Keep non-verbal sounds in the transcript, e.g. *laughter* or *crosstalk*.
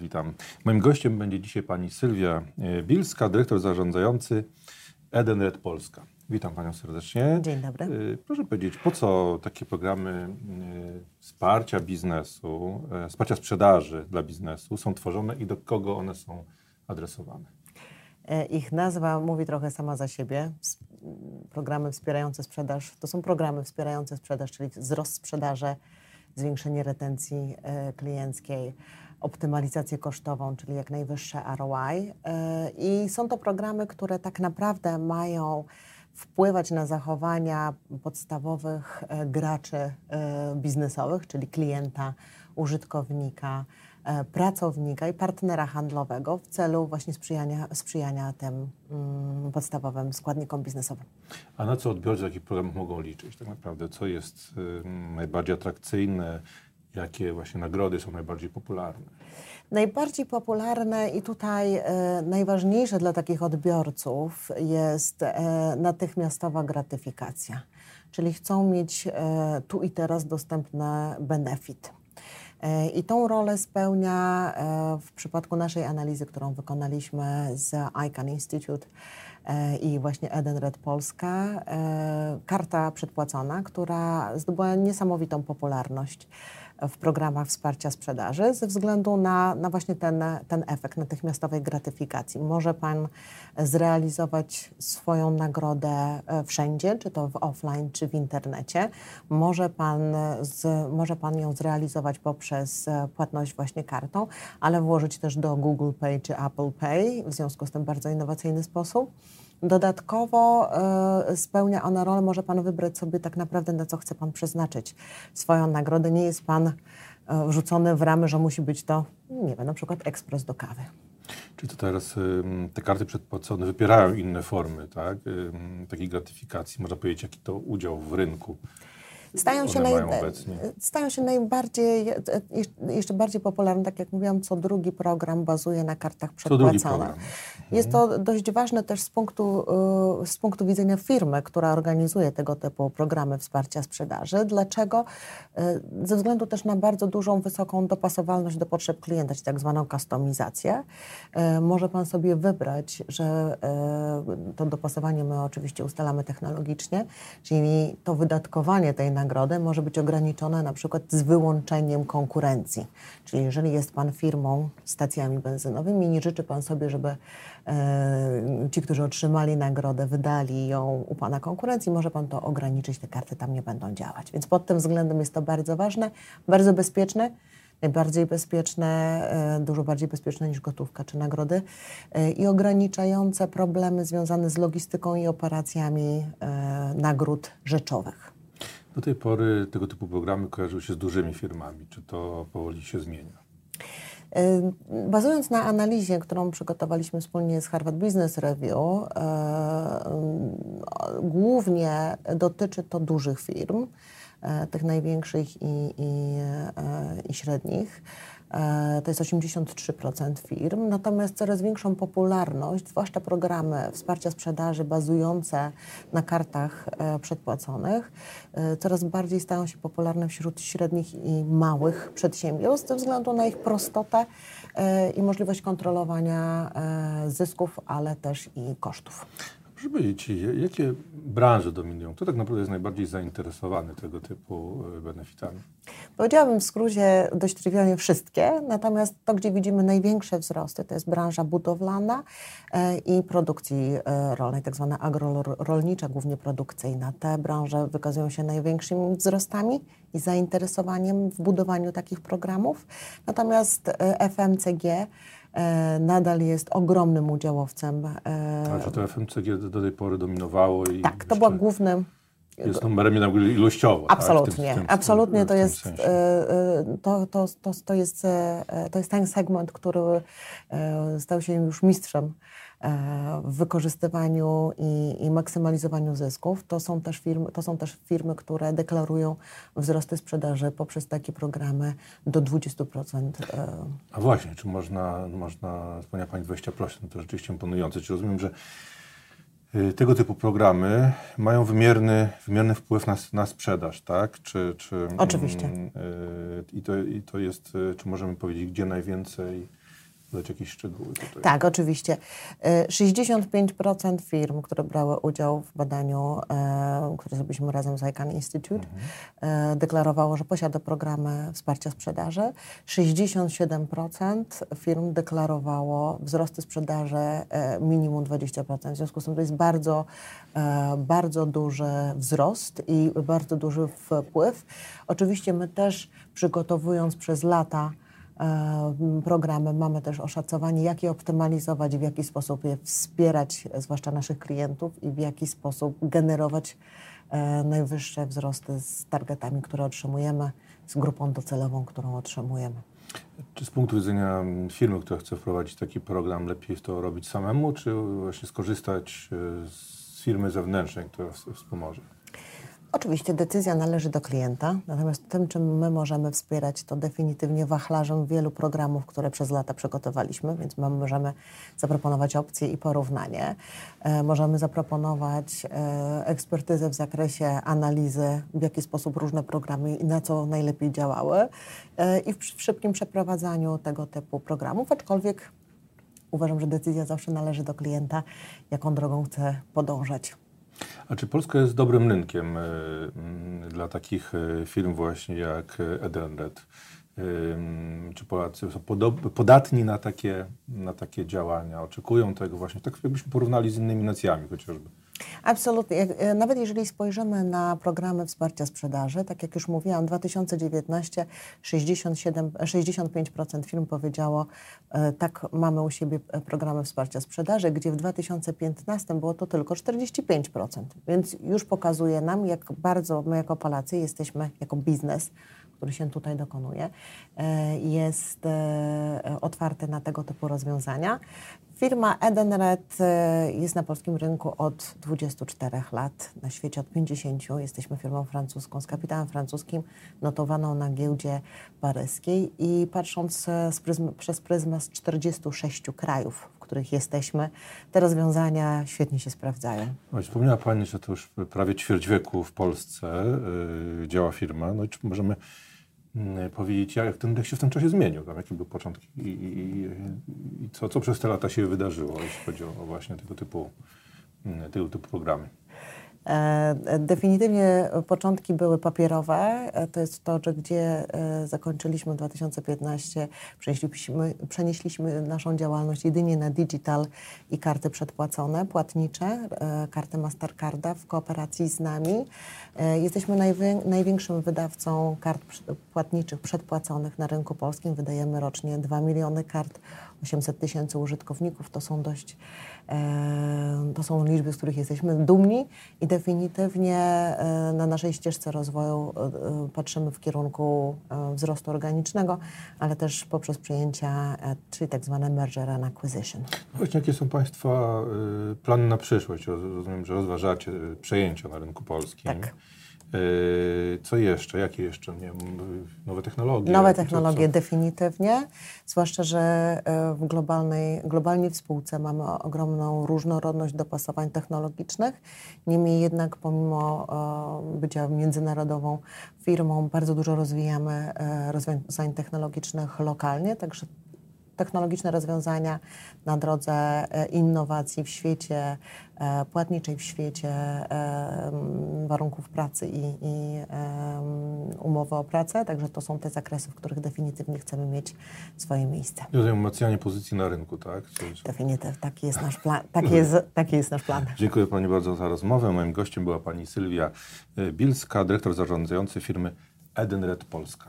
witam. Moim gościem będzie dzisiaj pani Sylwia e, Bilska, dyrektor zarządzający Edenred Polska. Witam panią serdecznie. Dzień dobry. E, proszę powiedzieć, po co takie programy e, wsparcia biznesu, wsparcia sprzedaży dla biznesu są tworzone i do kogo one są adresowane? Ich nazwa mówi trochę sama za siebie. Programy wspierające sprzedaż to są programy wspierające sprzedaż, czyli wzrost sprzedaży, zwiększenie retencji klienckiej, optymalizację kosztową, czyli jak najwyższe ROI. E, I są to programy, które tak naprawdę mają wpływać na zachowania podstawowych e, graczy e, biznesowych, czyli klienta, użytkownika, pracownika i partnera handlowego w celu właśnie sprzyjania, sprzyjania tym mm, podstawowym składnikom biznesowym. A na co odbiorcy takich programów mogą liczyć tak naprawdę? Co jest najbardziej atrakcyjne? Jakie właśnie nagrody są najbardziej popularne? Najbardziej popularne i tutaj e, najważniejsze dla takich odbiorców jest e, natychmiastowa gratyfikacja, czyli chcą mieć e, tu i teraz dostępny benefit. E, I tą rolę spełnia e, w przypadku naszej analizy, którą wykonaliśmy z ICANN Institute i właśnie Edenred Polska, karta przedpłacona, która zdobyła niesamowitą popularność w programach wsparcia sprzedaży ze względu na, na właśnie ten, ten efekt natychmiastowej gratyfikacji. Może Pan zrealizować swoją nagrodę e, wszędzie, czy to w offline, czy w internecie. Może Pan, z, może pan ją zrealizować poprzez e, płatność właśnie kartą, ale włożyć też do Google Pay czy Apple Pay, w związku z tym bardzo innowacyjny sposób. Dodatkowo y, spełnia ona rolę, może Pan wybrać sobie tak naprawdę, na co chce Pan przeznaczyć swoją nagrodę. Nie jest Pan y, wrzucony w ramy, że musi być to, nie wiem, na przykład ekspres do kawy. Czy to teraz y, te karty przedpłacone wypierają inne formy tak? takiej gratyfikacji? Można powiedzieć, jaki to udział w rynku stają się, naj, stają się najbardziej, jeszcze bardziej popularne, tak jak mówiłam, co drugi program bazuje na kartach przedpłaconych. Jest to dość ważne też z punktu, y, z punktu widzenia firmy, która organizuje tego typu programy wsparcia sprzedaży. Dlaczego? Ze względu też na bardzo dużą, wysoką dopasowalność do potrzeb klienta, czyli tak zwaną kustomizację. Może Pan sobie wybrać, że to dopasowanie my oczywiście ustalamy technologicznie, czyli to wydatkowanie tej nagrody może być ograniczone na przykład z wyłączeniem konkurencji. Czyli jeżeli jest Pan firmą stacjami benzynowymi, nie życzy Pan sobie, żeby e, ci, którzy otrzymali nagrodę, wydali ją u Pana konkurencji, może Pan to ograniczyć, te karty tam nie będą działać. Więc pod tym względem jest to bardzo ważne, bardzo bezpieczne najbardziej bezpieczne, e, dużo bardziej bezpieczne niż gotówka czy nagrody e, i ograniczające problemy związane z logistyką i operacjami e, nagród rzeczowych. Do tej pory tego typu programy kojarzyły się z dużymi firmami. Czy to powoli się zmienia? Bazując na analizie, którą przygotowaliśmy wspólnie z Harvard Business Review, głównie dotyczy to dużych firm, tych największych i, i, i średnich. E, to jest 83% firm, natomiast coraz większą popularność, zwłaszcza programy wsparcia sprzedaży bazujące na kartach e, przedpłaconych, e, coraz bardziej stają się popularne wśród średnich i małych przedsiębiorstw ze względu na ich prostotę i możliwość kontrolowania zysków, ale też i kosztów. Proszę powiedzieć, jakie branże dominują? Kto tak naprawdę jest najbardziej zainteresowany tego typu e, benefitami? Powiedziałabym w skrócie dość trywialnie wszystkie, natomiast to, gdzie widzimy największe wzrosty, to jest branża budowlana e, i produkcji e, rolnej, tak zwana agrorolnicza, głównie produkcyjna. Te branże wykazują się największymi wzrostami i zainteresowaniem w budowaniu takich programów. Natomiast FMCG nadal jest ogromnym udziałowcem. E, A że to FMCG do tej pory dominowało i Tak, to była głównym jest numerem jednak ilościowo. Absolutnie, tak? w tym, w tym, absolutnie to jest. E, to, to, to, to, jest, to jest ten segment, który stał się już mistrzem w wykorzystywaniu i, i, maksymalizowaniu zysków. To są, też firmy, to są też firmy, które deklarują wzrosty sprzedaży poprzez takie programy do 20%. E, A właśnie, czy można, można wspomniała Pani 20%, no to rzeczywiście imponujące. Czy rozumiem, że y, tego typu programy mają wymierny, wymierny wpływ na, na sprzedaż, tak? Czy, czy, Oczywiście. Y, I to, I to jest, y, czy możemy powiedzieć, gdzie najwięcej dać jakieś szczegóły tutaj. Tak, oczywiście. E, 65% firm, które brały udział w badaniu, e, które zrobiliśmy razem z ICANN Institute, e, deklarowało, że posiada programy wsparcia sprzedaży. 67% firm deklarowało wzrosty sprzedaży e, minimum 20%. W związku z tym to jest bardzo, e, bardzo duży wzrost i bardzo duży wpływ. Oczywiście my też przygotowując przez lata e, programy mamy też oszacowanie, jak je optymalizować, w jaki sposób je wspierać, zwłaszcza naszych klientów i w jaki sposób generować e, najwyższe wzrosty z targetami, które otrzymujemy, z grupą docelową, którą otrzymujemy. Czy z punktu widzenia firmy, która chce wprowadzić taki program, lepiej to robić samemu, czy właśnie skorzystać e, z firmy zewnętrznej, która wspomoże? Oczywiście decyzja należy do klienta, natomiast tym, czym my możemy wspierać, to definitywnie wachlarzem wielu programów, które przez lata przygotowaliśmy, więc my możemy zaproponować opcje i porównanie. E, możemy zaproponować e, ekspertyzę w zakresie analizy, w jaki sposób różne programy i na co najlepiej działały e, i w, w szybkim przeprowadzaniu tego typu programów, aczkolwiek uważam, że decyzja zawsze należy do klienta, jaką drogą chce podążać. A czy Polska jest dobrym rynkiem y, mm, dla takich y, firm właśnie jak Edenred? Y, mm, Czy Polacy są podatni na takie, na takie działania? Oczekują tego właśnie, tak jakbyśmy porównali z innymi nacjami chociażby. Absolutnie. E, Nawet jeżeli spojrzymy na programy wsparcia sprzedaży, tak jak już mówiłam, 2019 67, 65% firm powiedziało, e, tak, mamy u siebie e, programy wsparcia sprzedaży, gdzie w 2015 było to tylko 45%. Więc już pokazuje nam, jak bardzo my jako Polacy jesteśmy, jako biznes, który się tutaj dokonuje, e, jest e, otwarty na tego typu rozwiązania. Firma Edenred e, jest na polskim rynku od 24 lat, na świecie od 50. Jesteśmy firmą francuską z kapitałem francuskim, notowaną na giełdzie paryskiej i patrząc z pryzm, przez pryzmat 46 krajów, w których jesteśmy, te rozwiązania świetnie się sprawdzają. No, Wspomniała Pani, że to już prawie ćwierć wieku w Polsce y, działa firma. No i czy możemy powiedzieć, jak, ten, jak się w tym czasie zmienił? Tam, jakie były początki i, i, i co, co przez te lata się wydarzyło, jeśli chodzi o, o właśnie tego typu, y, tego typu programy? E, Definitywnie początki były papierowe. E, To jest to, że gdzie e, zakończyliśmy w 2015, przenieśliśmy, przenieśliśmy naszą działalność jedynie na digital i karty przedpłacone, płatnicze, karty Mastercarda w kooperacji z nami. Jesteśmy najwię- największym wydawcą kart płatniczych przedpłaconych na rynku polskim. Wydajemy rocznie 2 miliony kart, 800 tysięcy użytkowników. To są dość, e, to są liczby, z których jesteśmy dumni i definitywnie e, na naszej ścieżce rozwoju e, patrzymy w kierunku wzrostu organicznego, ale też poprzez przyjęcia, czyli tak zwane merger and acquisition. No Właśnie jakie są Państwa plany na przyszłość? Roz- Rozumiem, że rozważacie przejęcia na rynku polskim. Tak. Y, Co jeszcze? Jakie jeszcze? Nie wiem, y, nowe technologie? Nowe Co- technologie co- definitywnie, zwłaszcza, że e, w globalnej, globalnie w spółce mamy ogromną różnorodność dopasowań technologicznych. Niemniej jednak pomimo e, bycia międzynarodową firmą bardzo dużo rozwijamy e, rozwiązań technologicznych lokalnie, także technologiczne rozwiązania na drodze e, innowacji w świecie e, płatniczej, w świecie e, warunków pracy i, i umowy o pracę. Także to są te zakresy, w których definitywnie chcemy mieć swoje miejsce. Rozumiem, umacnianie pozycji na rynku, tak? Definitywnie taki jest nasz plan. Taki jest, *laughs* taki jest nasz plan. Dziękuję Pani bardzo za rozmowę. Moim gościem była Pani Sylwia Bilska, dyrektor zarządzający firmy Edenred Polska.